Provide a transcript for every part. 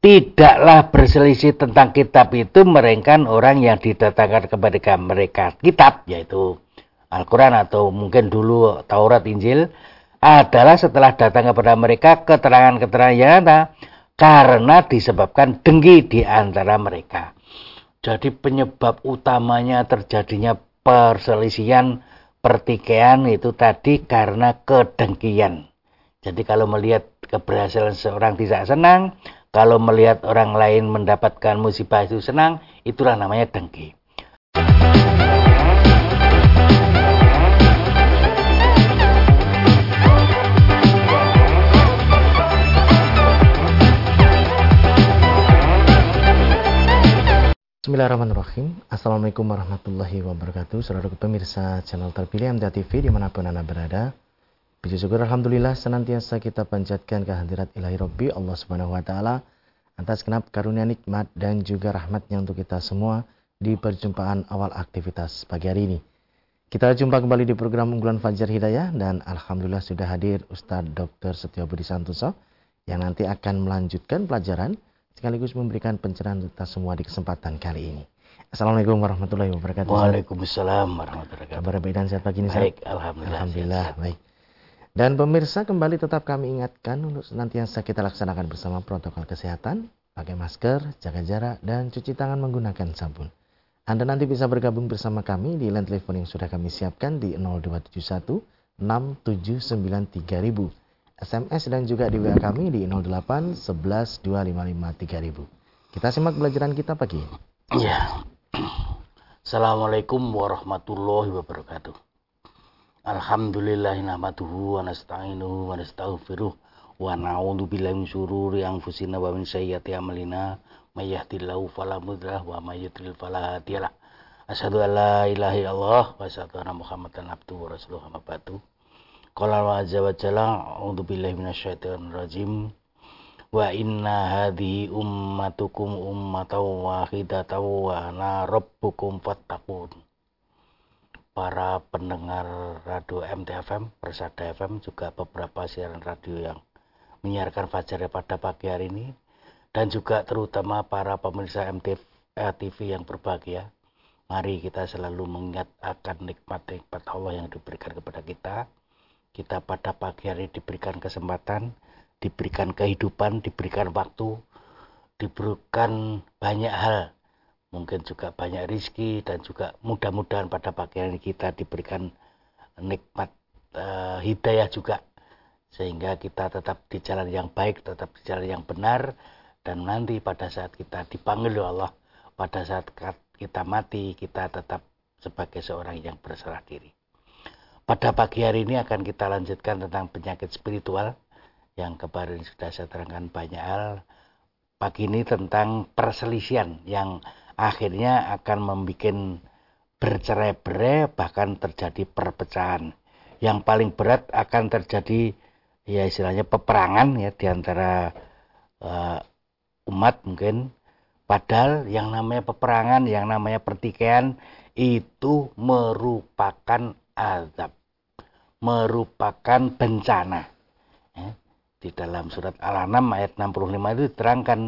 tidaklah berselisih tentang kitab itu melainkan orang yang didatangkan kepada mereka kitab yaitu Al-Quran atau mungkin dulu Taurat Injil adalah setelah datang kepada mereka keterangan-keterangan yang ada karena disebabkan dengki di antara mereka. Jadi penyebab utamanya terjadinya perselisihan pertikaian itu tadi karena kedengkian. Jadi kalau melihat keberhasilan seorang tidak senang, kalau melihat orang lain mendapatkan musibah itu senang, itulah namanya dengki. Bismillahirrahmanirrahim Assalamualaikum warahmatullahi wabarakatuh Saudara pemirsa channel terpilih MTA TV di mana pun Anda berada Puji syukur Alhamdulillah senantiasa kita panjatkan kehadirat ilahi Rabbi Allah Subhanahu Wa Taala atas kenap karunia nikmat dan juga rahmatnya untuk kita semua di perjumpaan awal aktivitas pagi hari ini. Kita jumpa kembali di program unggulan Fajar Hidayah dan Alhamdulillah sudah hadir Ustadz Dr. Setio Budi Santoso yang nanti akan melanjutkan pelajaran sekaligus memberikan pencerahan untuk kita semua di kesempatan kali ini. Assalamualaikum warahmatullahi wabarakatuh. Waalaikumsalam warahmatullahi wabarakatuh. Kabar baik dan sehat pagi ini. Baik, alhamdulillah. Alhamdulillah, baik. Dan pemirsa kembali tetap kami ingatkan untuk senantiasa kita laksanakan bersama protokol kesehatan, pakai masker, jaga jarak, dan cuci tangan menggunakan sabun. Anda nanti bisa bergabung bersama kami di line telepon yang sudah kami siapkan di 0271 679 3000. SMS dan juga di WA kami di 08 11 255 3000. Kita simak pelajaran kita pagi ini. Ya. Assalamualaikum warahmatullahi wabarakatuh. Alhamdulillahi nahmaduhu wa nasta'inuhu wa nastaghfiruh wa na'udzu billahi min syururi anfusina wa min sayyiati a'malina may yahdihillahu fala mudhillalah wa may yudlil fala hadiyalah. Asyhadu an la ilaha illallah wa asyhadu anna Muhammadan abduhu wa rasuluhu amma ba'du. Qala wa azza wa jalla a'udzu billahi minasyaitonir rajim. Wa inna hadhihi ummatukum ummatan wahidatan wa ana rabbukum fattaqun para pendengar radio MTFM, Persada FM, juga beberapa siaran radio yang menyiarkan Fajar pada pagi hari ini, dan juga terutama para pemirsa MTV eh, yang berbahagia. Mari kita selalu mengingat akan nikmat-nikmat Allah yang diberikan kepada kita. Kita pada pagi hari diberikan kesempatan, diberikan kehidupan, diberikan waktu, diberikan banyak hal mungkin juga banyak rizki dan juga mudah-mudahan pada pagi hari kita diberikan nikmat uh, hidayah juga sehingga kita tetap di jalan yang baik, tetap di jalan yang benar dan nanti pada saat kita dipanggil oleh Allah, pada saat kita mati kita tetap sebagai seorang yang berserah diri. Pada pagi hari ini akan kita lanjutkan tentang penyakit spiritual yang kemarin sudah saya terangkan banyak hal. Pagi ini tentang perselisihan yang akhirnya akan membuat bercerai-berai bahkan terjadi perpecahan. Yang paling berat akan terjadi ya istilahnya peperangan ya di antara uh, umat mungkin. Padahal yang namanya peperangan, yang namanya pertikaian itu merupakan azab, merupakan bencana. Ya. Di dalam surat Al-An'am ayat 65 itu diterangkan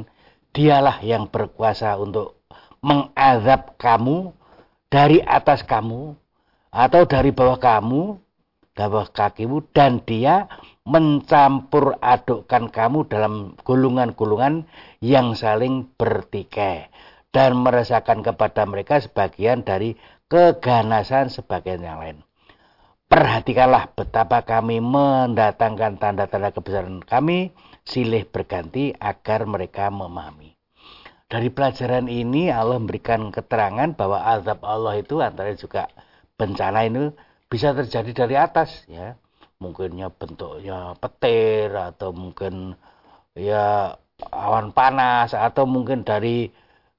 dialah yang berkuasa untuk mengazab kamu dari atas kamu atau dari bawah kamu, bawah kakimu dan dia mencampur adukkan kamu dalam gulungan-gulungan yang saling bertikai dan merasakan kepada mereka sebagian dari keganasan sebagian yang lain. Perhatikanlah betapa kami mendatangkan tanda-tanda kebesaran kami silih berganti agar mereka memahami. Dari pelajaran ini Allah memberikan keterangan bahwa azab Allah itu antara juga bencana ini bisa terjadi dari atas ya. Mungkinnya bentuknya petir atau mungkin ya awan panas atau mungkin dari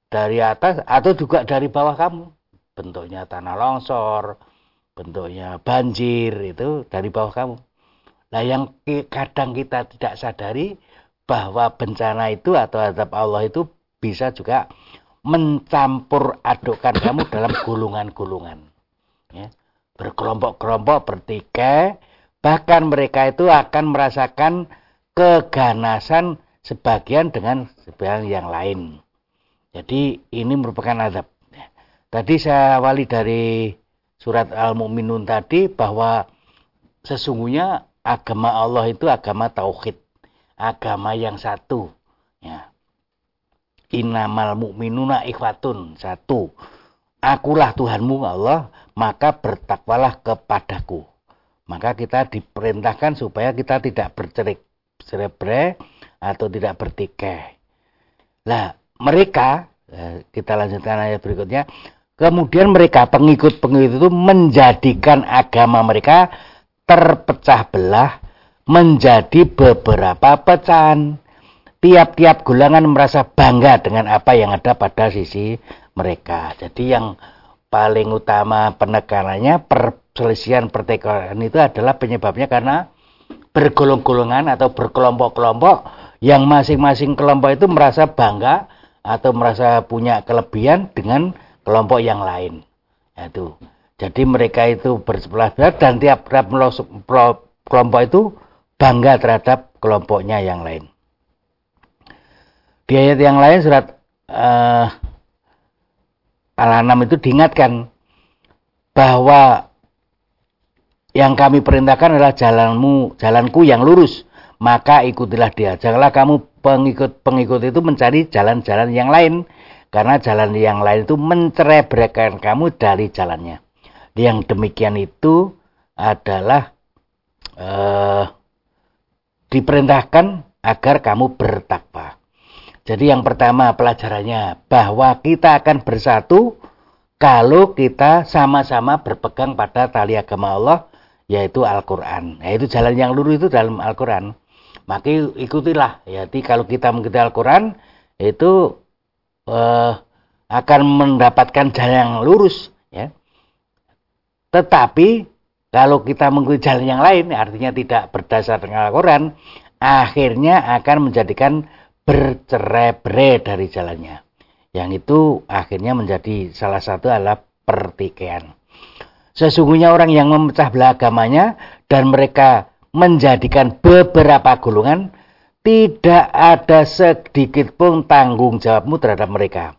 dari atas atau juga dari bawah kamu. Bentuknya tanah longsor, bentuknya banjir itu dari bawah kamu. Nah yang kadang kita tidak sadari bahwa bencana itu atau azab Allah itu bisa juga mencampur adukkan kamu dalam gulungan-gulungan. Ya. Berkelompok-kelompok, bertikai, bahkan mereka itu akan merasakan keganasan sebagian dengan sebagian yang lain. Jadi ini merupakan azab. Tadi saya awali dari surat Al-Mu'minun tadi bahwa sesungguhnya agama Allah itu agama tauhid, agama yang satu. Ya. Innamal mu'minuna ikhwatun, satu. Akulah Tuhanmu Allah, maka bertakwalah kepadaku. Maka kita diperintahkan supaya kita tidak bercerik cerebre atau tidak bertikai. Nah, mereka eh, kita lanjutkan ayat berikutnya Kemudian mereka pengikut-pengikut itu menjadikan agama mereka terpecah belah menjadi beberapa pecahan. Tiap-tiap golongan merasa bangga dengan apa yang ada pada sisi mereka. Jadi yang paling utama penekanannya perselisihan pertikaian itu adalah penyebabnya karena bergolong-golongan atau berkelompok-kelompok yang masing-masing kelompok itu merasa bangga atau merasa punya kelebihan dengan kelompok yang lain. Itu. Jadi mereka itu bersebelah belah dan tiap tiap kelompok itu bangga terhadap kelompoknya yang lain. Di ayat yang lain surat uh, Al-An'am itu diingatkan bahwa yang kami perintahkan adalah jalanmu, jalanku yang lurus, maka ikutilah dia. Janganlah kamu pengikut-pengikut itu mencari jalan-jalan yang lain karena jalan yang lain itu mencerebrekan kamu dari jalannya. Yang demikian itu adalah eh, diperintahkan agar kamu bertakwa. Jadi yang pertama pelajarannya bahwa kita akan bersatu kalau kita sama-sama berpegang pada tali agama Allah yaitu Al-Quran. Yaitu jalan yang lurus itu dalam Al-Quran. Maka ikutilah. Jadi kalau kita mengikuti Al-Quran itu uh, akan mendapatkan jalan yang lurus ya. Tetapi kalau kita mengikuti jalan yang lain artinya tidak berdasar dengan Al-Quran akhirnya akan menjadikan bercerai-berai dari jalannya. Yang itu akhirnya menjadi salah satu adalah pertikaian. Sesungguhnya orang yang memecah belah agamanya dan mereka menjadikan beberapa golongan tidak ada sedikit pun tanggung jawabmu terhadap mereka.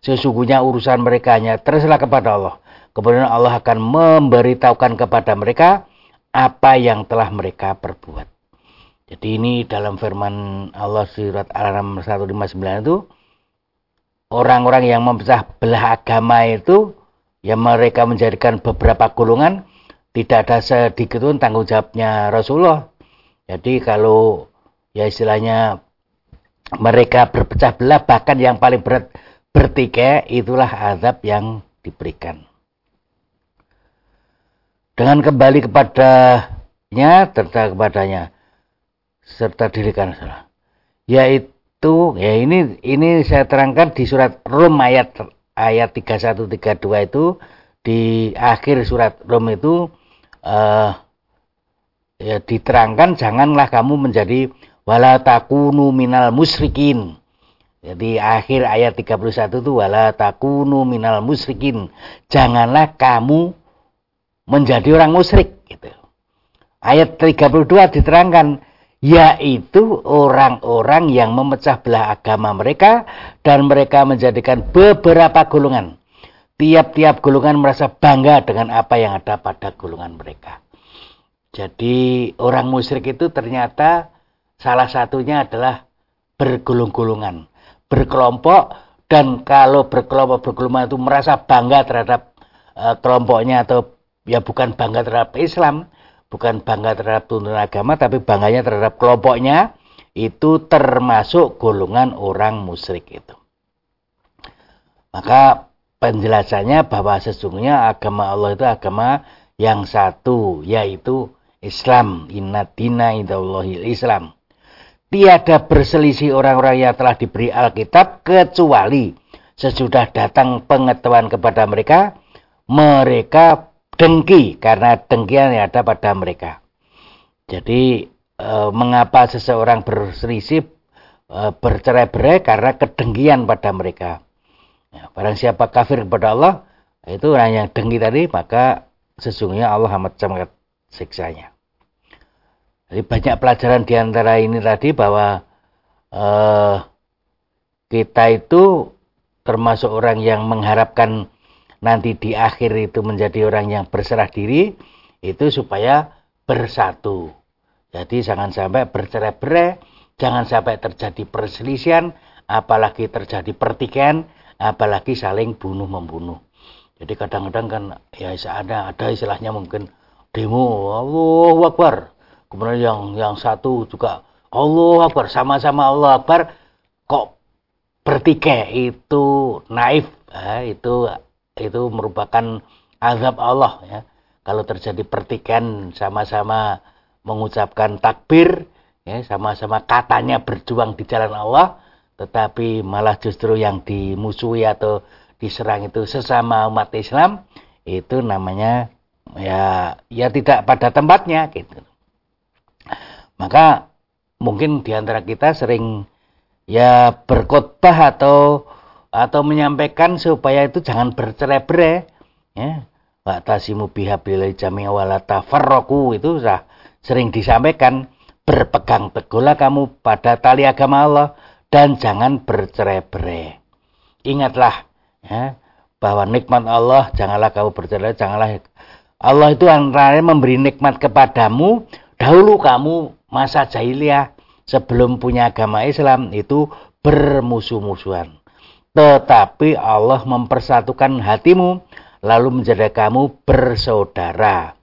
Sesungguhnya urusan mereka hanya terserah kepada Allah. Kemudian Allah akan memberitahukan kepada mereka apa yang telah mereka perbuat. Jadi ini dalam firman Allah surat Al-An'am 159 itu orang-orang yang memecah belah agama itu yang mereka menjadikan beberapa golongan tidak ada sedikit pun tanggung jawabnya Rasulullah. Jadi kalau ya istilahnya mereka berpecah belah bahkan yang paling berat bertikai itulah azab yang diberikan dengan kembali kepadanya serta kepadanya serta dirikan salah yaitu ya ini ini saya terangkan di surat Rum ayat ayat 31 32 itu di akhir surat Rum itu uh, ya diterangkan janganlah kamu menjadi wala takunu minal musyrikin. Jadi akhir ayat 31 itu wala takunu minal musyrikin. Janganlah kamu menjadi orang musyrik gitu. Ayat 32 diterangkan yaitu orang-orang yang memecah belah agama mereka dan mereka menjadikan beberapa golongan. Tiap-tiap golongan merasa bangga dengan apa yang ada pada golongan mereka. Jadi orang musyrik itu ternyata Salah satunya adalah bergulung-gulungan, berkelompok dan kalau berkelompok berkelompok itu merasa bangga terhadap uh, kelompoknya atau ya bukan bangga terhadap Islam, bukan bangga terhadap tuntunan agama tapi bangganya terhadap kelompoknya itu termasuk golongan orang musyrik itu. Maka penjelasannya bahwa sesungguhnya agama Allah itu agama yang satu yaitu Islam. Inna dina Islam tiada berselisih orang-orang yang telah diberi Alkitab kecuali sesudah datang pengetahuan kepada mereka mereka dengki karena dengkian yang ada pada mereka. Jadi e, mengapa seseorang berselisih e, bercerai-berai karena kedengkian pada mereka. Ya, barang siapa kafir kepada Allah itu orang yang dengki tadi maka sesungguhnya Allah amat sangat siksanya. Jadi banyak pelajaran di antara ini tadi bahwa uh, kita itu termasuk orang yang mengharapkan nanti di akhir itu menjadi orang yang berserah diri itu supaya bersatu. Jadi jangan sampai bercerai-berai, jangan sampai terjadi perselisihan, apalagi terjadi pertikaian, apalagi saling bunuh membunuh. Jadi kadang-kadang kan ya ada ada istilahnya mungkin demo Allah Akbar. Kemudian yang yang satu juga Allah Akbar sama-sama Allah Akbar kok bertikai itu naif ya, itu itu merupakan azab Allah ya. Kalau terjadi pertikaian sama-sama mengucapkan takbir ya sama-sama katanya berjuang di jalan Allah tetapi malah justru yang dimusuhi atau diserang itu sesama umat Islam itu namanya ya ya tidak pada tempatnya gitu. Maka mungkin di antara kita sering ya berkhotbah atau atau menyampaikan supaya itu jangan bercerai-berai ya. Wa'tasimu bihablillah jami'a wala tafarraqu itu sudah sering disampaikan. Berpegang teguhlah kamu pada tali agama Allah dan jangan bercerai-berai ingatlah ya bahwa nikmat Allah janganlah kamu bercerai janganlah. Allah itu antara memberi nikmat kepadamu. Dahulu kamu masa jahiliyah sebelum punya agama Islam itu bermusuh-musuhan. Tetapi Allah mempersatukan hatimu lalu menjadi kamu bersaudara.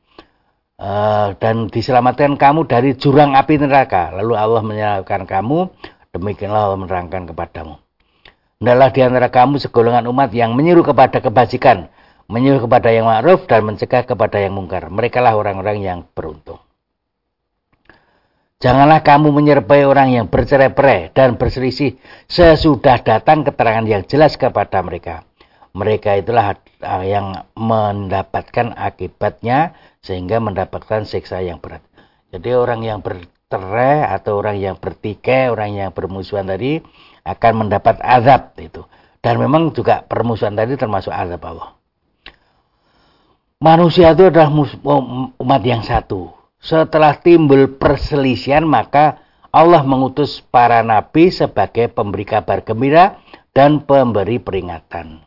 Uh, dan diselamatkan kamu dari jurang api neraka. Lalu Allah menyelamatkan kamu, demikianlah Allah menerangkan kepadamu. Hendaklah di antara kamu segolongan umat yang menyuruh kepada kebajikan, menyuruh kepada yang ma'ruf dan mencegah kepada yang mungkar. Mereka lah orang-orang yang beruntung. Janganlah kamu menyerpai orang yang bercerai-berai dan berselisih sesudah datang keterangan yang jelas kepada mereka. Mereka itulah yang mendapatkan akibatnya sehingga mendapatkan siksa yang berat. Jadi orang yang bercerai atau orang yang bertikai, orang yang bermusuhan tadi akan mendapat azab itu. Dan memang juga permusuhan tadi termasuk azab Allah. Manusia itu adalah umat yang satu setelah timbul perselisihan maka Allah mengutus para nabi sebagai pemberi kabar gembira dan pemberi peringatan.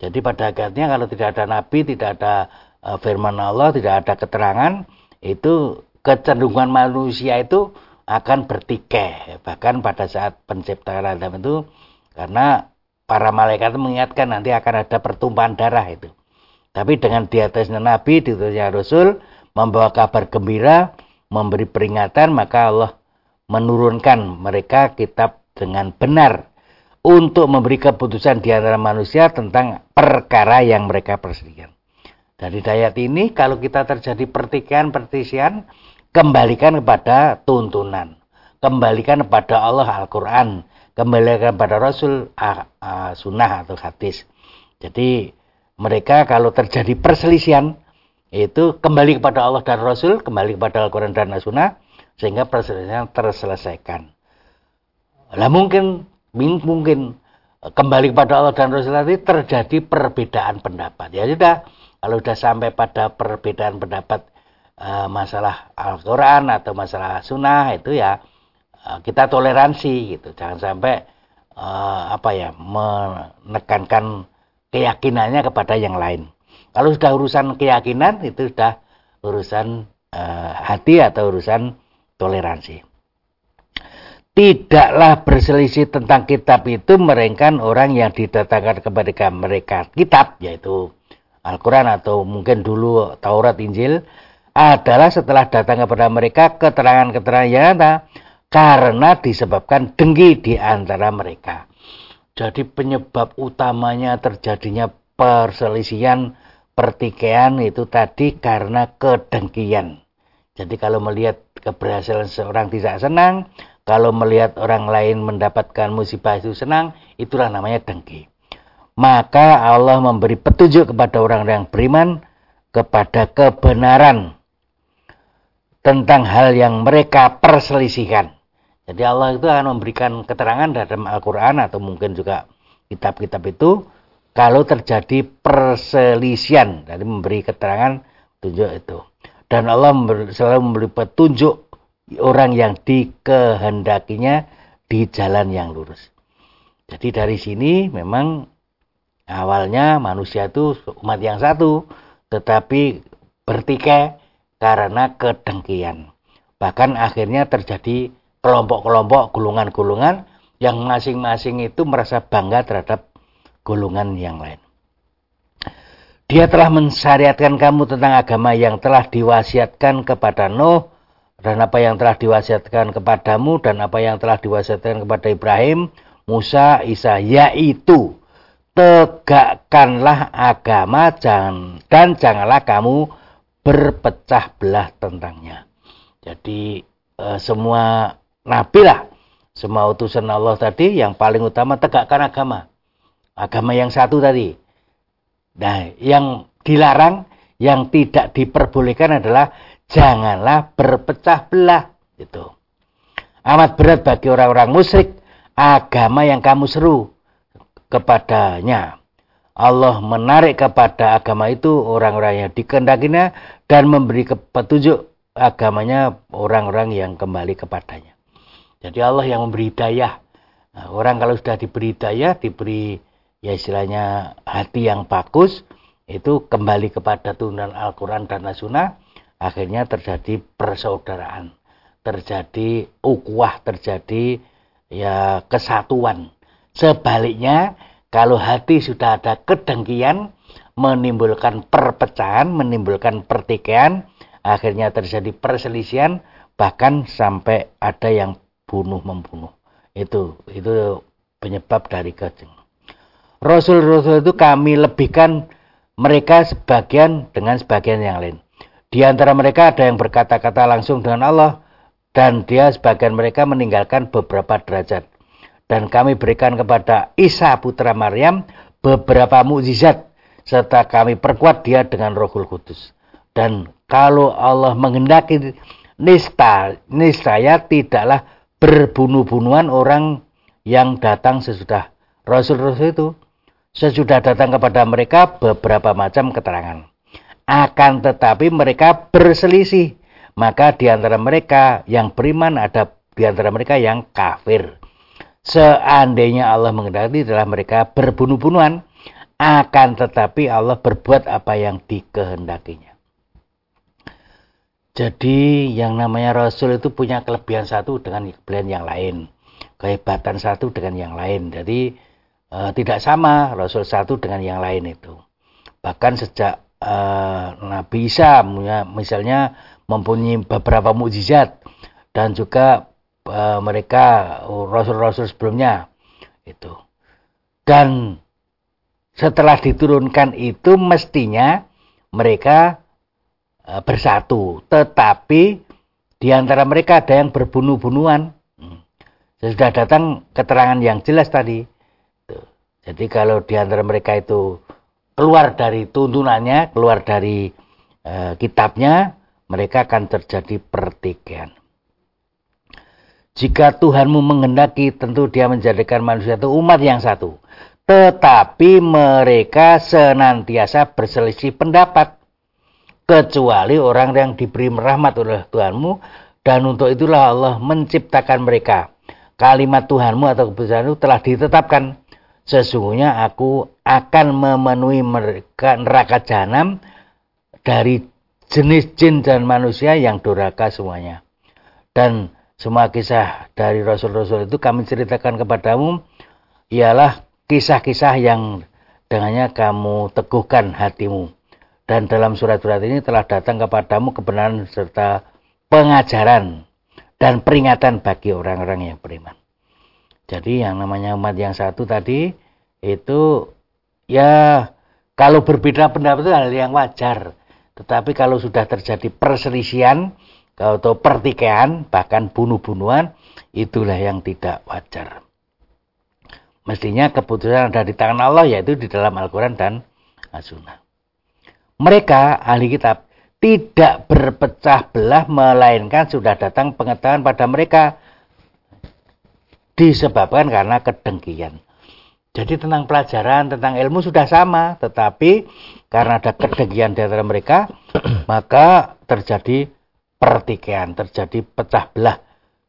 Jadi pada akhirnya kalau tidak ada nabi, tidak ada uh, firman Allah, tidak ada keterangan, itu kecenderungan manusia itu akan bertikai. Bahkan pada saat penciptaan Adam itu karena para malaikat mengingatkan nanti akan ada pertumpahan darah itu. Tapi dengan di atasnya nabi, di rasul, membawa kabar gembira, memberi peringatan, maka Allah menurunkan mereka kitab dengan benar untuk memberi keputusan di antara manusia tentang perkara yang mereka perselisihkan. Dari ayat ini, kalau kita terjadi pertikaian-pertisian, kembalikan kepada tuntunan. Kembalikan kepada Allah Al-Quran. Kembalikan kepada Rasul uh, uh, Sunnah atau hadis. Jadi mereka kalau terjadi perselisihan, itu kembali kepada Allah dan Rasul, kembali kepada Al-Quran dan As-Sunnah, sehingga perselisihan terselesaikan. Lah mungkin, mungkin kembali kepada Allah dan Rasul tadi terjadi perbedaan pendapat. Ya sudah, kalau sudah sampai pada perbedaan pendapat uh, masalah Al-Quran atau masalah Sunnah itu ya uh, kita toleransi gitu. Jangan sampai apa ya menekankan keyakinannya kepada yang lain. Kalau sudah urusan keyakinan itu sudah urusan uh, hati atau urusan toleransi. Tidaklah berselisih tentang kitab itu merengkan orang yang didatangkan kepada mereka kitab yaitu Al-Quran atau mungkin dulu Taurat Injil adalah setelah datang kepada mereka keterangan-keterangan yang ada karena disebabkan dengki di antara mereka. Jadi penyebab utamanya terjadinya perselisihan pertikaian itu tadi karena kedengkian. Jadi kalau melihat keberhasilan seorang tidak senang, kalau melihat orang lain mendapatkan musibah itu senang, itulah namanya dengki. Maka Allah memberi petunjuk kepada orang yang beriman kepada kebenaran tentang hal yang mereka perselisihkan. Jadi Allah itu akan memberikan keterangan dalam Al-Quran atau mungkin juga kitab-kitab itu kalau terjadi perselisihan dari memberi keterangan tunjuk itu dan Allah selalu memberi petunjuk orang yang dikehendakinya di jalan yang lurus. Jadi dari sini memang awalnya manusia itu umat yang satu, tetapi bertikai karena kedengkian. Bahkan akhirnya terjadi kelompok-kelompok, golongan-golongan yang masing-masing itu merasa bangga terhadap golongan yang lain. Dia telah mensyariatkan kamu tentang agama yang telah diwasiatkan kepada Nuh dan apa yang telah diwasiatkan kepadamu dan apa yang telah diwasiatkan kepada Ibrahim, Musa, Isa, yaitu tegakkanlah agama dan, dan janganlah kamu berpecah belah tentangnya. Jadi e, semua nabi lah, semua utusan Allah tadi yang paling utama tegakkan agama. Agama yang satu tadi. Nah, yang dilarang, yang tidak diperbolehkan adalah janganlah berpecah belah. Itu. Amat berat bagi orang-orang musyrik agama yang kamu seru kepadanya. Allah menarik kepada agama itu orang-orang yang dikendakinya dan memberi petunjuk agamanya orang-orang yang kembali kepadanya. Jadi Allah yang memberi hidayah. Nah, orang kalau sudah diberi hidayah, diberi ya istilahnya hati yang bagus, itu kembali kepada turunan Al-Quran dan As-Sunnah, akhirnya terjadi persaudaraan, terjadi ukuah, terjadi ya kesatuan. Sebaliknya, kalau hati sudah ada kedengkian, menimbulkan perpecahan, menimbulkan pertikaian, akhirnya terjadi perselisihan, bahkan sampai ada yang bunuh-membunuh. Itu itu penyebab dari kejeng. Rasul-rasul itu kami lebihkan mereka sebagian dengan sebagian yang lain. Di antara mereka ada yang berkata-kata langsung dengan Allah dan dia sebagian mereka meninggalkan beberapa derajat dan kami berikan kepada Isa putra Maryam beberapa mukjizat serta kami perkuat dia dengan Rohul Kudus. Dan kalau Allah menghendaki nista, niscaya tidaklah berbunuh-bunuhan orang yang datang sesudah Rasul-Rasul itu. Sesudah datang kepada mereka beberapa macam keterangan. Akan tetapi mereka berselisih. Maka di antara mereka yang beriman ada di antara mereka yang kafir Seandainya Allah mengendaki adalah mereka berbunuh-bunuhan, akan tetapi Allah berbuat apa yang dikehendakinya. Jadi yang namanya Rasul itu punya kelebihan satu dengan kelebihan yang lain. Kehebatan satu dengan yang lain. Jadi e, tidak sama Rasul satu dengan yang lain itu. Bahkan sejak e, Nabi Isa misalnya mempunyai beberapa mukjizat dan juga uh, mereka rasul-rasul sebelumnya itu. Dan setelah diturunkan itu mestinya mereka bersatu, tetapi di antara mereka ada yang berbunuh-bunuhan. Hmm. Sudah datang keterangan yang jelas tadi. Jadi kalau di antara mereka itu keluar dari tuntunannya, keluar dari uh, kitabnya, mereka akan terjadi pertikaian. Jika Tuhanmu menghendaki, tentu dia menjadikan manusia itu umat yang satu. Tetapi mereka senantiasa berselisih pendapat. Kecuali orang yang diberi rahmat oleh Tuhanmu. Dan untuk itulah Allah menciptakan mereka. Kalimat Tuhanmu atau kebesaran itu telah ditetapkan. Sesungguhnya aku akan memenuhi mereka neraka jahanam dari jenis jin dan manusia yang duraka semuanya. Dan semua kisah dari Rasul-Rasul itu kami ceritakan kepadamu ialah kisah-kisah yang dengannya kamu teguhkan hatimu. Dan dalam surat-surat ini telah datang kepadamu kebenaran serta pengajaran dan peringatan bagi orang-orang yang beriman. Jadi yang namanya umat yang satu tadi itu ya kalau berbeda pendapat itu hal yang wajar. Tetapi kalau sudah terjadi perselisihan atau pertikaian bahkan bunuh-bunuhan itulah yang tidak wajar. Mestinya keputusan ada di tangan Allah yaitu di dalam Al-Quran dan As-Sunnah. Mereka ahli kitab tidak berpecah belah melainkan sudah datang pengetahuan pada mereka disebabkan karena kedengkian. Jadi tentang pelajaran, tentang ilmu sudah sama, tetapi karena ada kedengkian di antara mereka, maka terjadi pertikaian, terjadi pecah belah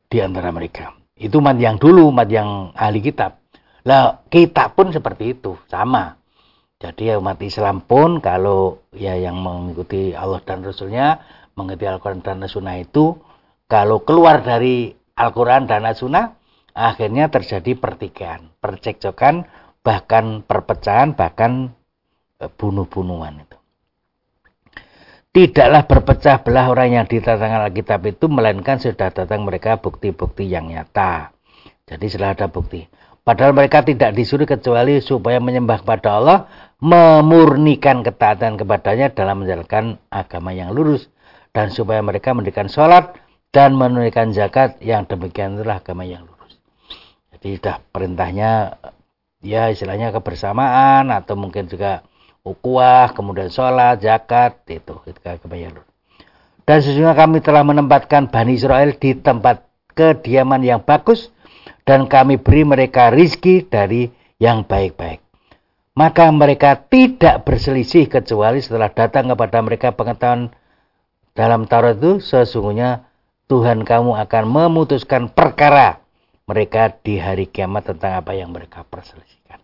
di antara mereka. itu umat yang dulu, umat yang ahli kitab. Lah kita pun seperti itu, sama. Jadi ya umat Islam pun kalau ya yang mengikuti Allah dan Rasulnya, mengikuti Al-Quran dan Sunnah itu, kalau keluar dari Al-Quran dan Sunnah, akhirnya terjadi pertikaian, percekcokan, bahkan perpecahan, bahkan e, bunuh-bunuhan itu. Tidaklah berpecah belah orang yang ditatangkan Alkitab itu, melainkan sudah datang mereka bukti-bukti yang nyata. Jadi sudah ada bukti. Padahal mereka tidak disuruh kecuali supaya menyembah kepada Allah, memurnikan ketaatan kepadanya dalam menjalankan agama yang lurus. Dan supaya mereka mendirikan sholat dan menunaikan zakat yang demikian itulah agama yang lurus. Sudah perintahnya ya istilahnya kebersamaan atau mungkin juga ukuah, kemudian sholat, zakat, itu, itu kebayang. Dan sesungguhnya kami telah menempatkan Bani Israel di tempat kediaman yang bagus, dan kami beri mereka rizki dari yang baik-baik. Maka mereka tidak berselisih kecuali setelah datang kepada mereka pengetahuan dalam Taurat itu sesungguhnya Tuhan kamu akan memutuskan perkara mereka di hari kiamat tentang apa yang mereka perselisihkan.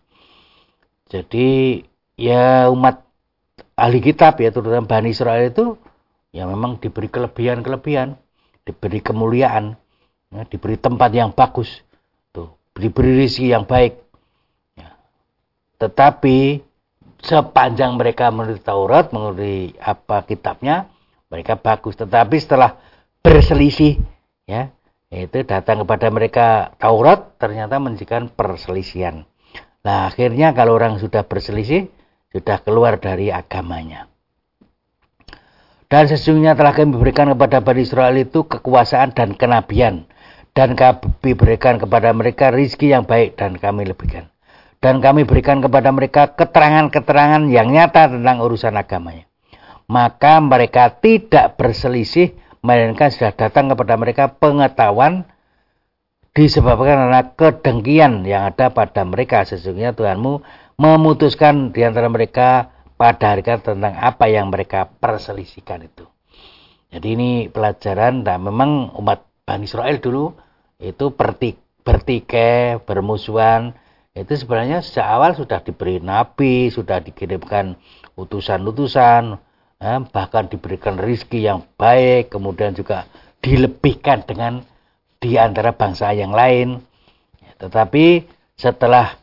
Jadi ya umat ahli kitab ya terutama Bani Israel itu ya memang diberi kelebihan-kelebihan, diberi kemuliaan, ya, diberi tempat yang bagus, tuh, diberi rezeki yang baik. Ya. Tetapi sepanjang mereka menurut Taurat, menurut apa kitabnya, mereka bagus. Tetapi setelah berselisih, ya, itu datang kepada mereka Taurat, ternyata menunjukkan perselisihan. Nah, akhirnya kalau orang sudah berselisih, sudah keluar dari agamanya. Dan sesungguhnya telah kami berikan kepada Bani Israel itu kekuasaan dan kenabian. Dan kami berikan kepada mereka rizki yang baik dan kami lebihkan. Dan kami berikan kepada mereka keterangan-keterangan yang nyata tentang urusan agamanya. Maka mereka tidak berselisih, melainkan sudah datang kepada mereka pengetahuan disebabkan karena kedengkian yang ada pada mereka. Sesungguhnya Tuhanmu memutuskan di antara mereka pada hari tentang apa yang mereka perselisihkan itu. Jadi ini pelajaran dan memang umat Bani Israel dulu itu bertik, bertikai, bermusuhan. Itu sebenarnya sejak awal sudah diberi nabi, sudah dikirimkan utusan-utusan, bahkan diberikan rizki yang baik, kemudian juga dilebihkan dengan di antara bangsa yang lain. Tetapi setelah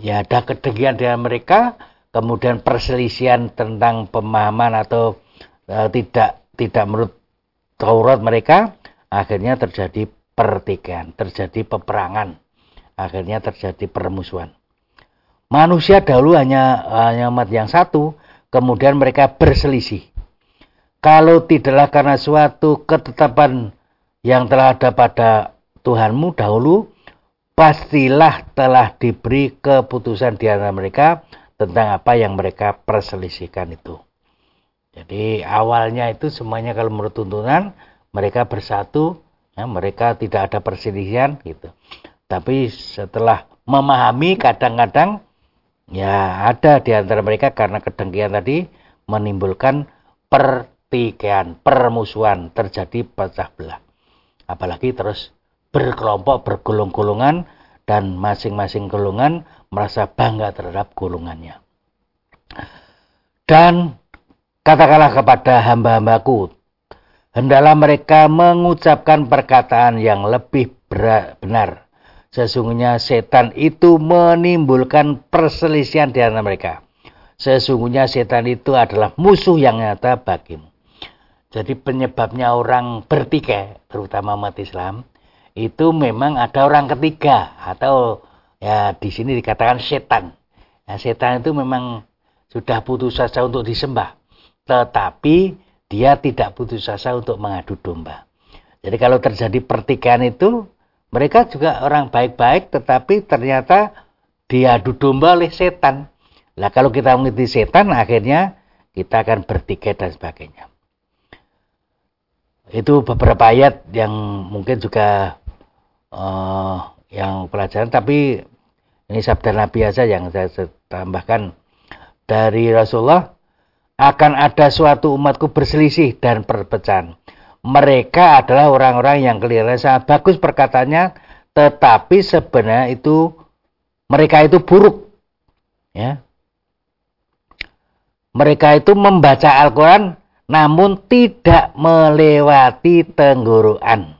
ya ada kedegian dengan mereka kemudian perselisihan tentang pemahaman atau uh, tidak tidak menurut Taurat mereka akhirnya terjadi pertikaian terjadi peperangan akhirnya terjadi permusuhan manusia dahulu hanya hanya umat yang satu kemudian mereka berselisih kalau tidaklah karena suatu ketetapan yang telah ada pada Tuhanmu dahulu pastilah telah diberi keputusan di antara mereka tentang apa yang mereka perselisihkan itu. Jadi awalnya itu semuanya kalau menurut tuntunan mereka bersatu, ya, mereka tidak ada perselisihan gitu. Tapi setelah memahami kadang-kadang ya ada di antara mereka karena kedengkian tadi menimbulkan pertikaian, permusuhan, terjadi pecah belah. Apalagi terus berkelompok, bergolong-golongan, dan masing-masing golongan merasa bangga terhadap golongannya. Dan katakanlah kepada hamba-hambaku, hendaklah mereka mengucapkan perkataan yang lebih benar. Sesungguhnya setan itu menimbulkan perselisihan di antara mereka. Sesungguhnya setan itu adalah musuh yang nyata bagimu. Jadi penyebabnya orang bertikai, terutama umat Islam, itu memang ada orang ketiga atau ya di sini dikatakan setan. Ya, setan itu memang sudah putus asa untuk disembah, tetapi dia tidak putus asa untuk mengadu domba. Jadi kalau terjadi pertikaian itu, mereka juga orang baik-baik, tetapi ternyata diadu domba oleh setan. Nah kalau kita mengikuti setan, akhirnya kita akan bertikai dan sebagainya. Itu beberapa ayat yang mungkin juga uh, yang pelajaran tapi ini sabda Nabi aja yang saya tambahkan dari Rasulullah akan ada suatu umatku berselisih dan perpecahan. Mereka adalah orang-orang yang kelihatannya sangat bagus perkataannya, tetapi sebenarnya itu mereka itu buruk. Ya. Mereka itu membaca Al-Quran namun tidak melewati tenggorokan.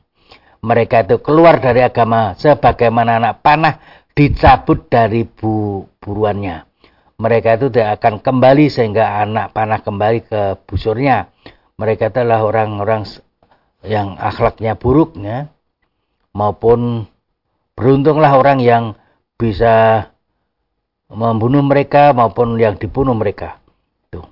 Mereka itu keluar dari agama sebagaimana anak panah dicabut dari bu buruannya. Mereka itu tidak akan kembali sehingga anak panah kembali ke busurnya. Mereka adalah orang-orang yang akhlaknya buruk ya. maupun beruntunglah orang yang bisa membunuh mereka maupun yang dibunuh mereka. Tuh.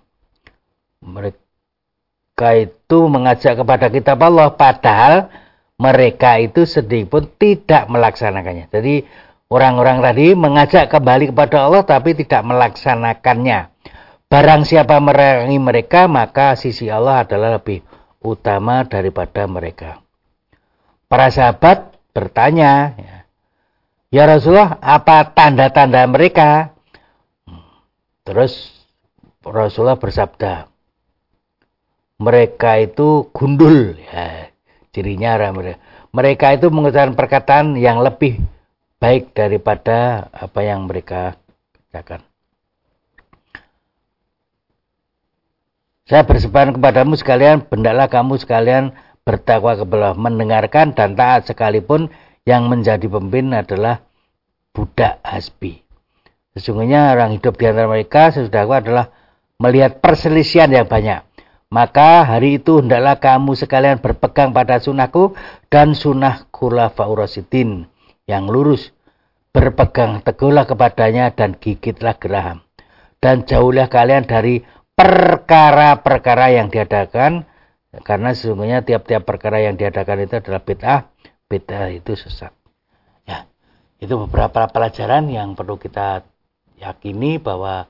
Mereka itu mengajak kepada kitab Allah padahal mereka itu sedih pun tidak melaksanakannya. Jadi orang-orang tadi mengajak kembali kepada Allah tapi tidak melaksanakannya. Barang siapa merangi mereka maka sisi Allah adalah lebih utama daripada mereka. Para sahabat bertanya, ya, ya Rasulullah, apa tanda-tanda mereka? Terus Rasulullah bersabda, mereka itu gundul, ya, cirinya mereka. Mereka itu mengucapkan perkataan yang lebih baik daripada apa yang mereka katakan. Saya bersepakat kepadamu sekalian, bendalah kamu sekalian bertakwa kepada mendengarkan dan taat sekalipun yang menjadi pemimpin adalah budak hasbi. Sesungguhnya orang hidup di antara mereka sesudah adalah melihat perselisihan yang banyak. Maka hari itu hendaklah kamu sekalian berpegang pada sunnahku dan sunnah khulafaur rasidin yang lurus. Berpegang teguhlah kepadanya dan gigitlah geraham. Dan jauhlah kalian dari perkara-perkara yang diadakan karena sesungguhnya tiap-tiap perkara yang diadakan itu adalah bid'ah bid'ah itu sesat. Ya itu beberapa pelajaran yang perlu kita yakini bahwa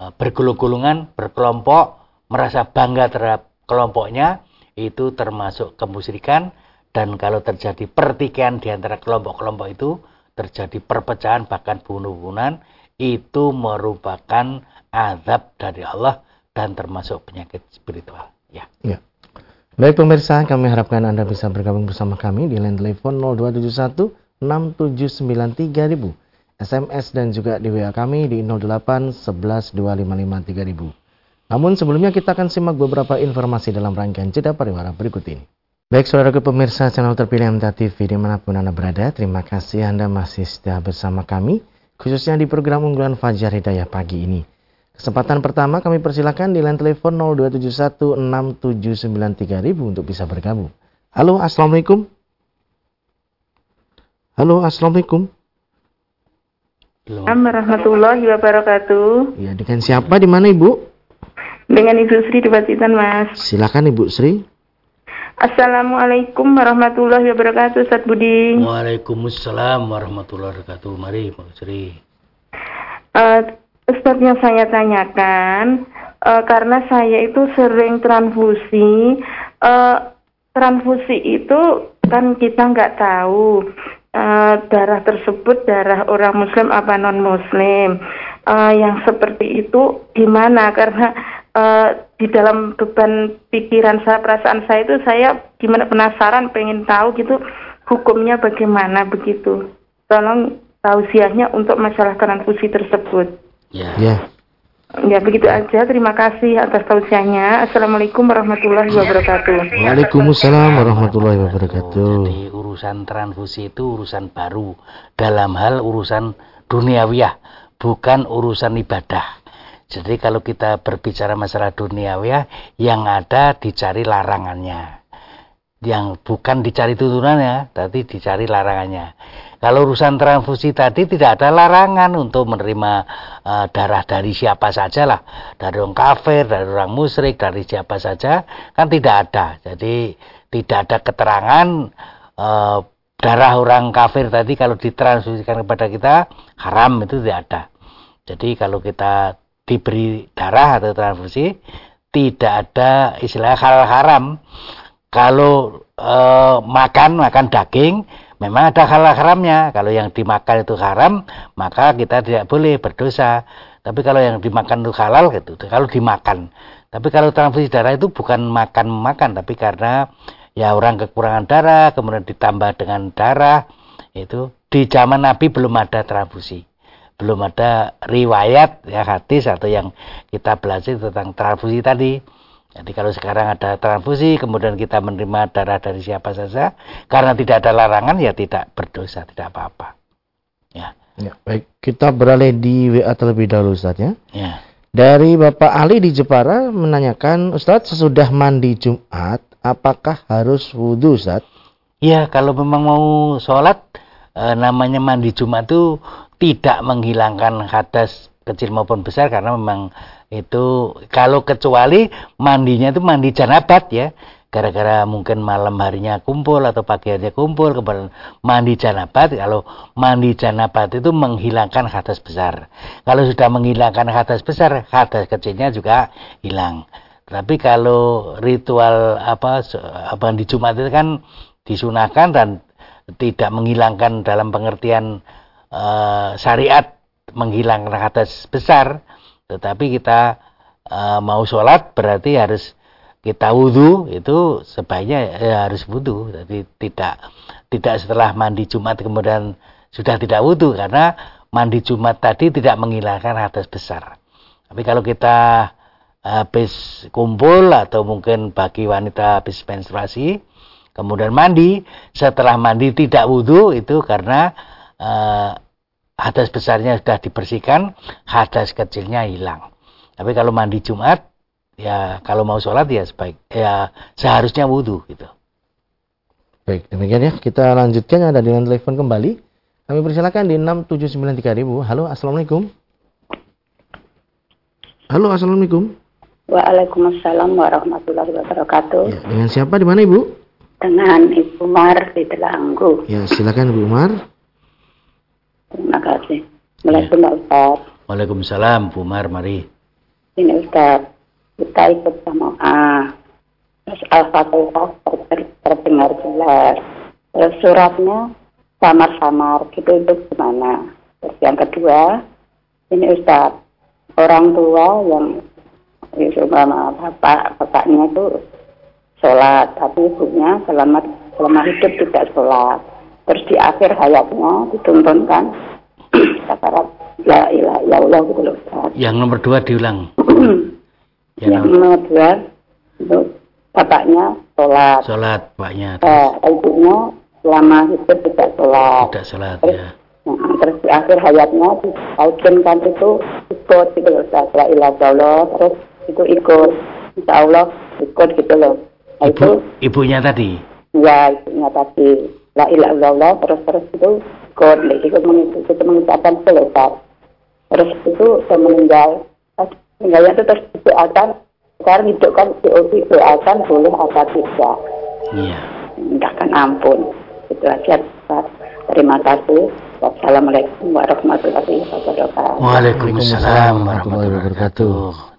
e, bergulung-gulungan berkelompok merasa bangga terhadap kelompoknya itu termasuk kemusyrikan dan kalau terjadi pertikaian di antara kelompok-kelompok itu terjadi perpecahan bahkan bunuh-bunuhan itu merupakan azab dari Allah dan termasuk penyakit spiritual. Ya. ya. Baik pemirsa, kami harapkan Anda bisa bergabung bersama kami di line telepon 0271 6793000, SMS dan juga di WA kami di 08 11 255 3000. Namun sebelumnya kita akan simak beberapa informasi dalam rangkaian jeda pariwara berikut ini. Baik saudara pemirsa channel terpilih MTA TV di mana pun Anda berada, terima kasih Anda masih setia bersama kami, khususnya di program unggulan Fajar Hidayah pagi ini. Kesempatan pertama kami persilakan di line telepon 02716793000 untuk bisa bergabung. Halo, Assalamualaikum. Halo, Assalamualaikum. Assalamualaikum warahmatullahi wabarakatuh. Ya, dengan siapa di mana Ibu? Dengan Ibu Sri di Pacitan, Mas. Silakan Ibu Sri. Assalamualaikum warahmatullahi wabarakatuh, Ustaz Budi. Waalaikumsalam warahmatullahi wabarakatuh. Mari, Ibu Sri. Uh, Ustaz yang saya tanyakan uh, karena saya itu sering transfusi uh, transfusi itu kan kita nggak tahu uh, darah tersebut darah orang muslim apa non muslim uh, yang seperti itu gimana? Karena uh, di dalam beban pikiran saya perasaan saya itu saya gimana penasaran pengen tahu gitu hukumnya bagaimana begitu. Tolong tausiahnya untuk masalah transfusi tersebut Ya. Ya. Ya begitu aja. Terima kasih atas tausiahnya. Assalamualaikum warahmatullahi wabarakatuh. Waalaikumsalam warahmatullahi wabarakatuh. Jadi urusan transfusi itu urusan baru dalam hal urusan duniawiah, bukan urusan ibadah. Jadi kalau kita berbicara masalah duniawiah, yang ada dicari larangannya. Yang bukan dicari tuntunannya, tapi dicari larangannya. Kalau urusan transfusi tadi tidak ada larangan untuk menerima uh, darah dari siapa saja lah, dari orang kafir, dari orang musyrik, dari siapa saja, kan tidak ada. Jadi tidak ada keterangan uh, darah orang kafir tadi kalau ditransfusikan kepada kita haram itu tidak ada. Jadi kalau kita diberi darah atau transfusi tidak ada istilah hal haram. Kalau uh, makan makan daging Memang ada halal haramnya. Kalau yang dimakan itu haram, maka kita tidak boleh berdosa. Tapi kalau yang dimakan itu halal, gitu. Kalau dimakan. Tapi kalau transfusi darah itu bukan makan-makan, tapi karena ya orang kekurangan darah, kemudian ditambah dengan darah, itu di zaman Nabi belum ada transfusi belum ada riwayat ya hadis atau yang kita belajar tentang transfusi tadi jadi kalau sekarang ada transfusi kemudian kita menerima darah dari siapa saja karena tidak ada larangan ya tidak berdosa tidak apa-apa. Ya. Ya baik. Kita beralih di WA terlebih dahulu Ustaz ya. Ya. Dari Bapak Ali di Jepara menanyakan, Ustadz sesudah mandi Jumat, apakah harus wudhu Ustaz? Ya, kalau memang mau sholat, e, namanya mandi Jumat itu tidak menghilangkan hadas kecil maupun besar karena memang itu kalau kecuali mandinya itu mandi janabat ya. Gara-gara mungkin malam harinya kumpul atau pagi harinya kumpul kemudian mandi janabat kalau mandi janabat itu menghilangkan hadas besar. Kalau sudah menghilangkan hadas besar hadas kecilnya juga hilang. Tapi kalau ritual apa apa di Jumat itu kan disunahkan dan tidak menghilangkan dalam pengertian uh, syariat menghilangkan hadas besar tetapi kita uh, mau sholat berarti harus kita wudhu itu sebaiknya ya harus wudhu jadi tidak tidak setelah mandi Jumat kemudian sudah tidak wudhu karena mandi Jumat tadi tidak menghilangkan hadas besar. Tapi kalau kita habis kumpul atau mungkin bagi wanita habis menstruasi kemudian mandi setelah mandi tidak wudhu itu karena eh, hadas besarnya sudah dibersihkan hadas kecilnya hilang tapi kalau mandi Jumat ya kalau mau sholat ya sebaik ya seharusnya wudhu gitu. Baik, demikian ya. Kita lanjutkan ada dengan telepon kembali. Kami persilakan di 6793000. Halo, Assalamualaikum. Halo, Assalamualaikum. Waalaikumsalam warahmatullahi wabarakatuh. Ya, dengan siapa di mana Ibu? Dengan Ibu Umar di Telanggu. Ya, silakan Ibu Umar. Terima kasih. Waalaikumsalam ya. Ustaz. Waalaikumsalam, Bu Umar, mari. Ini Ustaz kita ikut sama A terus Al-Fatihah terdengar jelas terus suratnya samar-samar gitu itu gimana terus yang kedua ini Ustaz orang tua yang itu sama bapak bapaknya itu sholat tapi ibunya selama selama hidup tidak sholat terus di akhir hayatnya dituntunkan kata la ilaha illallah gitu loh Ustaz. yang nomor dua diulang Ya, yang nomor dua itu bapaknya sholat. Sholat bapaknya. Eh, ibunya selama hidup tidak sholat. Tidak sholat terus, ya. Nah, terus di akhir hayatnya kan itu ikut gitu loh, la ilaha terus itu ikut, insya Allah ikut gitu loh. Nah, Ibu, itu, ibunya tadi? Ya, ibunya tadi. La ilaha illallah terus terus itu ikut, ikut itu mengucapkan selesai. Terus itu sudah meninggal Tinggalnya itu terus didoakan, sekarang hidupkan didoakan boleh apa tidak. Iya. Mintakan ampun. Itu aja. Terima kasih. Wassalamualaikum warahmatullahi wabarakatuh. Waalaikumsalam warahmatullahi wabarakatuh.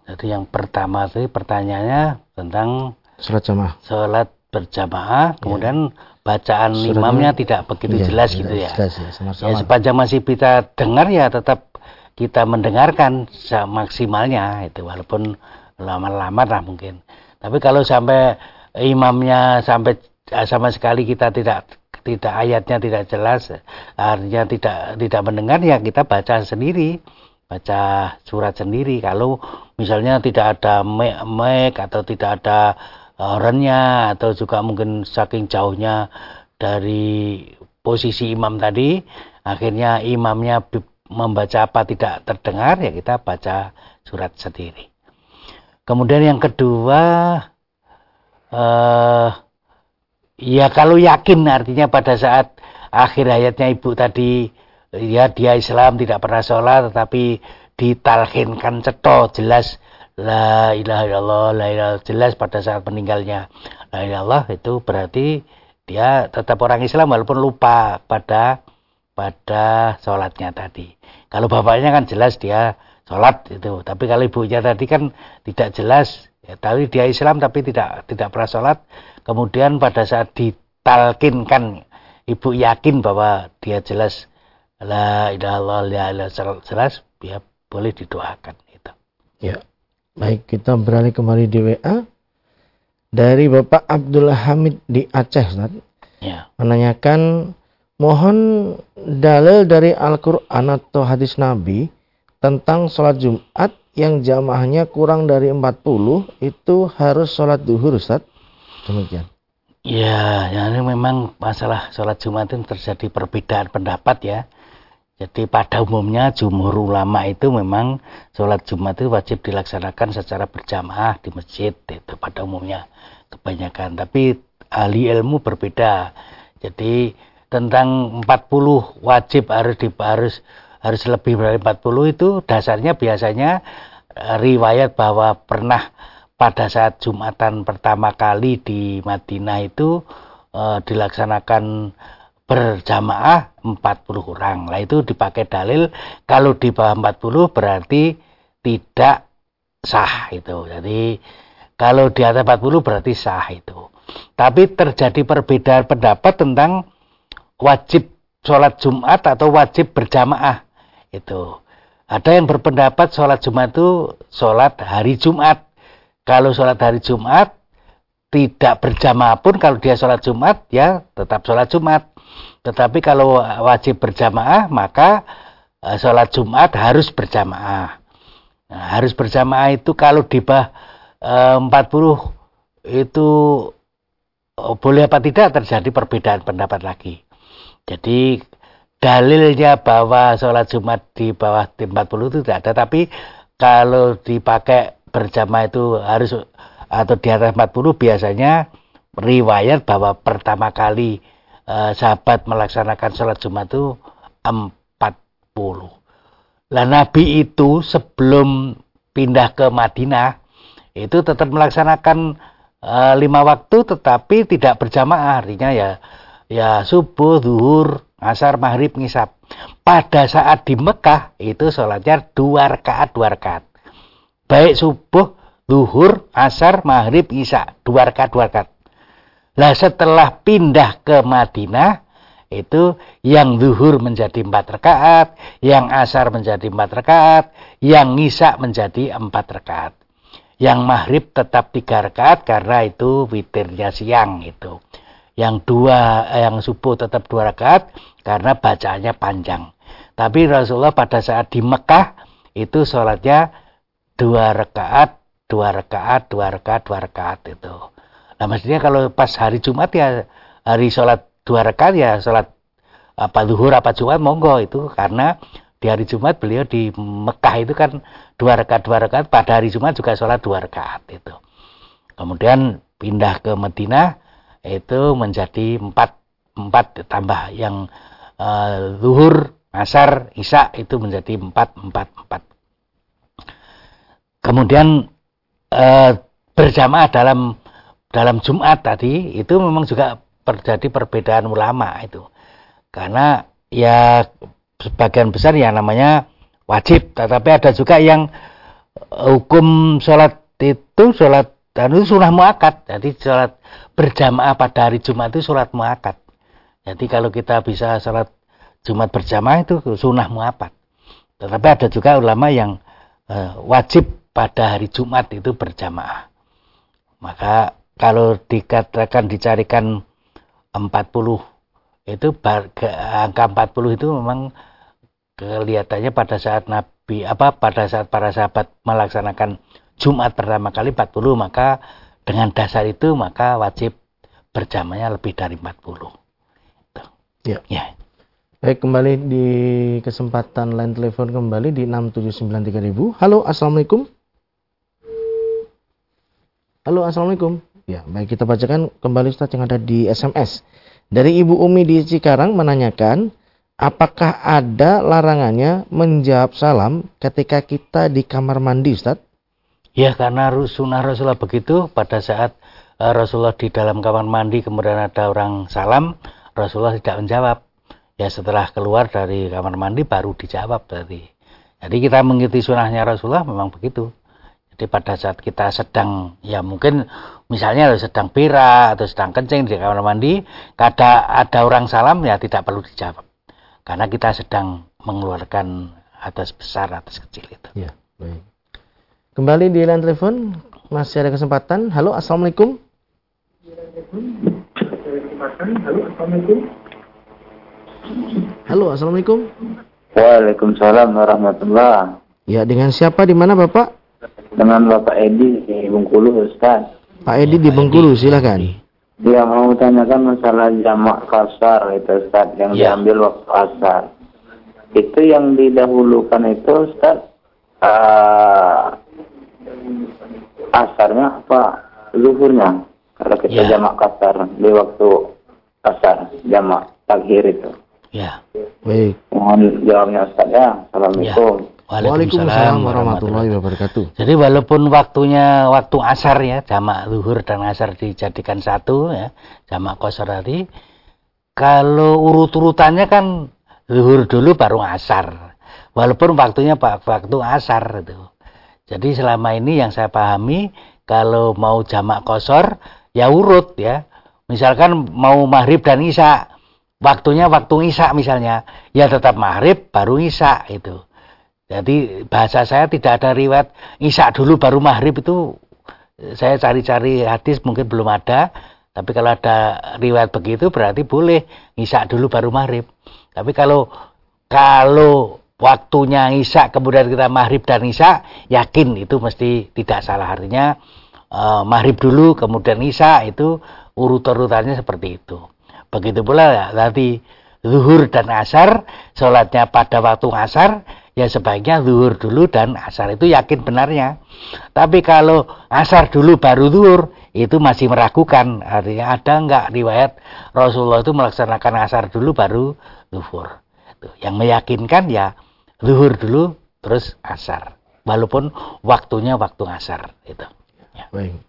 Jadi yang pertama tadi pertanyaannya tentang sholat jamaah. Sholat berjamaah, ya. Bacaan Suratnya, imamnya tidak begitu ya, jelas gitu ya. Jelas ya, sama -sama. ya sepanjang masih bisa dengar ya tetap kita mendengarkan maksimalnya itu walaupun lama-lama lah mungkin tapi kalau sampai imamnya sampai sama sekali kita tidak tidak ayatnya tidak jelas artinya tidak tidak mendengar ya kita baca sendiri baca surat sendiri kalau misalnya tidak ada mic atau tidak ada orangnya atau juga mungkin saking jauhnya dari posisi imam tadi akhirnya imamnya membaca apa tidak terdengar ya kita baca surat sendiri. Kemudian yang kedua eh, ya kalau yakin artinya pada saat akhir hayatnya ibu tadi ya dia Islam tidak pernah sholat tetapi ditalkinkan ceto jelas la ilaha illallah la ilaha jelas pada saat meninggalnya. La ilaha itu berarti dia tetap orang Islam walaupun lupa pada pada sholatnya tadi. Kalau bapaknya kan jelas dia sholat itu, tapi kalau ibunya tadi kan tidak jelas, ya, tapi dia Islam tapi tidak tidak pernah sholat. Kemudian pada saat ditalkinkan, ibu yakin bahwa dia jelas la ilaha illallah jelas, dia boleh didoakan itu. Ya, baik kita beralih kembali di WA dari Bapak Abdullah Hamid di Aceh, Ustaz. Ya. Menanyakan mohon dalil dari Al-Quran atau hadis Nabi tentang sholat Jumat yang jamaahnya kurang dari 40 itu harus sholat duhur Ustaz? Demikian. Ya, ya ini memang masalah sholat Jumat itu terjadi perbedaan pendapat ya. Jadi pada umumnya jumhur ulama itu memang sholat Jumat itu wajib dilaksanakan secara berjamaah di masjid itu pada umumnya kebanyakan. Tapi ahli ilmu berbeda. Jadi tentang 40 wajib harus di, harus harus lebih dari 40 itu dasarnya biasanya eh, riwayat bahwa pernah pada saat Jumatan pertama kali di Madinah itu e, dilaksanakan berjamaah 40 orang. Lah itu dipakai dalil kalau di bawah 40 berarti tidak sah itu. Jadi kalau di atas 40 berarti sah itu. Tapi terjadi perbedaan pendapat tentang wajib sholat Jumat atau wajib berjamaah itu ada yang berpendapat sholat Jumat itu sholat hari Jumat kalau sholat hari Jumat tidak berjamaah pun kalau dia sholat Jumat ya tetap sholat Jumat tetapi kalau wajib berjamaah maka e, sholat Jumat harus berjamaah. Nah, harus berjamaah itu kalau di bawah e, 40 itu oh, boleh apa tidak terjadi perbedaan pendapat lagi. Jadi dalilnya bahwa sholat Jumat di bawah 40 itu tidak ada, tapi kalau dipakai berjamaah itu harus atau di atas 40 biasanya riwayat bahwa pertama kali eh, sahabat melaksanakan sholat Jumat itu 40. Lah Nabi itu sebelum pindah ke Madinah itu tetap melaksanakan eh, lima waktu tetapi tidak berjamaah artinya ya ya subuh, zuhur, asar, maghrib, ngisap. Pada saat di Mekah itu sholatnya dua rakaat, dua rakaat. Baik subuh, zuhur, asar, maghrib, isya, dua rakaat, dua rakaat. Lah setelah pindah ke Madinah itu yang zuhur menjadi empat rakaat, yang asar menjadi empat rakaat, yang isya menjadi empat rakaat. Yang maghrib tetap tiga rakaat karena itu witirnya siang itu yang dua eh, yang subuh tetap dua rakaat karena bacaannya panjang. Tapi Rasulullah pada saat di Mekah itu sholatnya dua rakaat, dua rakaat, dua rakaat, dua rakaat itu. Nah maksudnya kalau pas hari Jumat ya hari sholat dua rakaat ya sholat apa duhur apa Jumat monggo itu. Karena di hari Jumat beliau di Mekah itu kan dua rakaat dua rakaat. Pada hari Jumat juga sholat dua rakaat itu. Kemudian pindah ke Madinah itu menjadi empat empat tambah yang uh, asar isya itu menjadi empat empat empat. Kemudian uh, berjamaah dalam dalam Jumat tadi itu memang juga terjadi perbedaan ulama itu. Karena ya sebagian besar yang namanya wajib tetapi ada juga yang hukum sholat itu sholat dan itu sunnah muakat jadi sholat berjamaah pada hari Jumat itu sholat muakat jadi kalau kita bisa sholat Jumat berjamaah itu sunnah muakat tetapi ada juga ulama yang uh, wajib pada hari Jumat itu berjamaah. Maka kalau dikatakan dicarikan 40 itu angka 40 itu memang kelihatannya pada saat Nabi apa pada saat para sahabat melaksanakan Jumat pertama kali 40 maka dengan dasar itu maka wajib berjamahnya lebih dari 40. Ya. ya. Baik, kembali di kesempatan line telepon kembali di 6793000. Halo, Assalamualaikum. Halo, Assalamualaikum. Ya, baik kita bacakan kembali Ustaz yang ada di SMS. Dari Ibu Umi di Cikarang menanyakan, apakah ada larangannya menjawab salam ketika kita di kamar mandi Ustaz? Ya karena sunnah Rasulullah begitu pada saat uh, Rasulullah di dalam kamar mandi kemudian ada orang salam Rasulullah tidak menjawab. Ya setelah keluar dari kamar mandi baru dijawab tadi. Jadi kita mengikuti sunnahnya Rasulullah memang begitu. Jadi pada saat kita sedang ya mungkin misalnya sedang pira atau sedang kencing di kamar mandi, kada ada orang salam ya tidak perlu dijawab. Karena kita sedang mengeluarkan atas besar atas kecil itu. Ya, baik. Kembali di line telepon, masih ada kesempatan. Halo, Assalamualaikum. Halo, Assalamualaikum. Waalaikumsalam warahmatullah. Ya, dengan siapa di mana Bapak? Dengan Bapak Edi di Bengkulu, Ustaz. Pak Edi di Bengkulu, silakan. Dia mau tanyakan masalah jamak kasar itu Ustaz yang Ya. diambil waktu asar. Itu yang didahulukan itu Ustaz uh, asarnya apa zuhurnya? Kalau kita Ya. jamak kasar di waktu asar jamak takhir itu. Ya. Baik. Mohon jawabnya Ustaz ya. Assalamualaikum. Waalaikumsalam warahmatullahi wabarakatuh. Jadi walaupun waktunya waktu asar ya, jamak zuhur dan asar dijadikan satu ya, jamak kosor tadi, kalau urut-urutannya kan zuhur dulu baru asar. Walaupun waktunya pak waktu asar itu. Jadi selama ini yang saya pahami kalau mau jamak kosor ya urut ya. Misalkan mau maghrib dan isya, waktunya waktu isya misalnya, ya tetap maghrib baru isya itu. Jadi bahasa saya tidak ada riwayat isya dulu baru maghrib itu saya cari-cari hadis mungkin belum ada. Tapi kalau ada riwayat begitu berarti boleh isya dulu baru maghrib. Tapi kalau kalau waktunya isya kemudian kita maghrib dan isya yakin itu mesti tidak salah artinya eh, maghrib dulu kemudian isya itu urut-urutannya seperti itu. Begitu pula ya, tadi zuhur dan asar sholatnya pada waktu asar ya sebaiknya zuhur dulu dan asar itu yakin benarnya. Tapi kalau asar dulu baru zuhur itu masih meragukan. Artinya ada enggak riwayat Rasulullah itu melaksanakan asar dulu baru zuhur. Yang meyakinkan ya zuhur dulu terus asar. Walaupun waktunya waktu asar itu. Ya. Baik.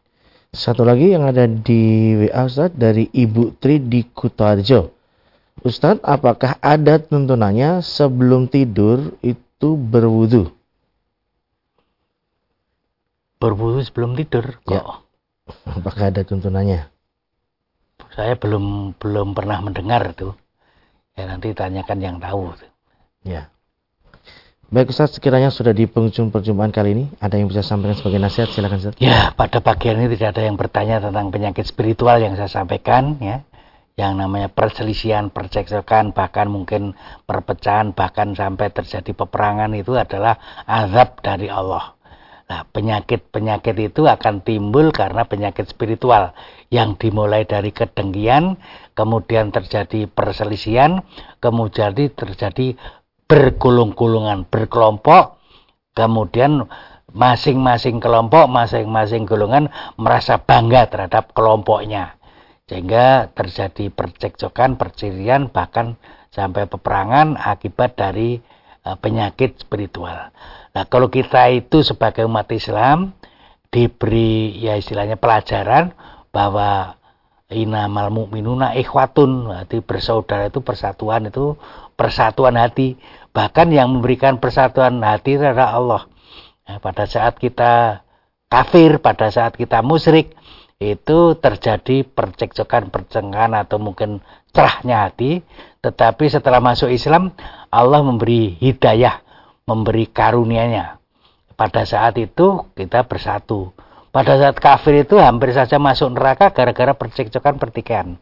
Satu lagi yang ada di WA Ustaz dari Ibu Tri di Kutoarjo. Ustadz, apakah ada tuntunannya sebelum tidur itu berwudu? Berwudu sebelum tidur kok. Ya. Apakah ada tuntunannya? Saya belum belum pernah mendengar tuh. Ya nanti tanyakan yang tahu. tuh. Ya. Baik Ustaz, sekiranya sudah di penghujung perjumpaan kali ini, ada yang bisa sampaikan sebagai nasihat? Silakan Ustaz. Ya, pada pagi ini tidak ada yang bertanya tentang penyakit spiritual yang saya sampaikan ya. Yang namanya perselisihan, percekcokan, bahkan mungkin perpecahan, bahkan sampai terjadi peperangan itu adalah azab dari Allah. Nah, penyakit-penyakit itu akan timbul karena penyakit spiritual yang dimulai dari kedengkian, kemudian terjadi perselisihan, kemudian terjadi bergulung-gulungan, berkelompok, kemudian masing-masing kelompok, masing-masing golongan merasa bangga terhadap kelompoknya. Sehingga terjadi percekcokan, percirian, bahkan sampai peperangan akibat dari eh, penyakit spiritual. Nah, kalau kita itu sebagai umat Islam diberi ya istilahnya pelajaran bahwa inamal mu'minuna ikhwatun, berarti bersaudara itu persatuan itu persatuan hati. Bahkan yang memberikan persatuan hati adalah Allah. Nah, pada saat kita kafir, pada saat kita musyrik, itu terjadi percekcokan, percengkahan atau mungkin cerahnya hati. Tetapi setelah masuk Islam, Allah memberi hidayah, memberi karunianya. Pada saat itu kita bersatu. Pada saat kafir itu hampir saja masuk neraka gara-gara percekcokan, pertikaian.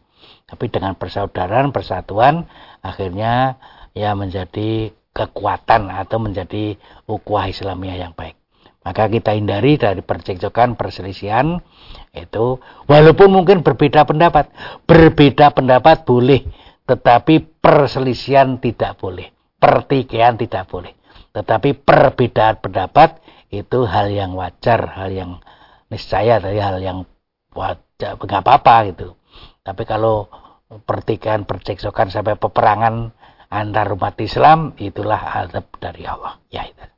Tapi dengan persaudaraan, persatuan, akhirnya ya menjadi kekuatan atau menjadi ukhuwah Islamiyah yang baik. Maka kita hindari dari percekcokan, perselisihan itu walaupun mungkin berbeda pendapat. Berbeda pendapat boleh, tetapi perselisihan tidak boleh. Pertikaian tidak boleh. Tetapi perbedaan pendapat itu hal yang wajar, hal yang niscaya, dari hal yang wajar, nggak apa-apa gitu. Tapi kalau pertikaian, percekcokan sampai peperangan antar umat Islam, itulah azab dari Allah. Ya itu.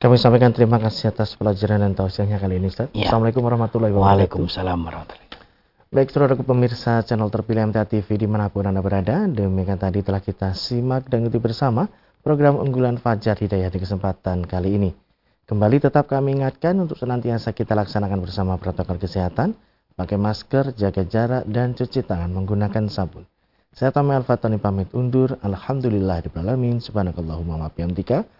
Kami sampaikan terima kasih atas pelajaran dan tausiahnya kali ini Ustaz. Ya. Assalamualaikum warahmatullahi wabarakatuh. Waalaikumsalam warahmatullahi Baik, saudara pemirsa channel terpilih MTA TV di mana pun Anda berada, demikian tadi telah kita simak dan ikuti bersama program unggulan Fajar Hidayah di kesempatan kali ini. Kembali tetap kami ingatkan untuk senantiasa kita laksanakan bersama protokol kesehatan, pakai masker, jaga jarak, dan cuci tangan menggunakan sabun. Saya Tami Al-Fatani pamit undur. Alhamdulillah alamin. Subhanakallahumma wa bihamdika.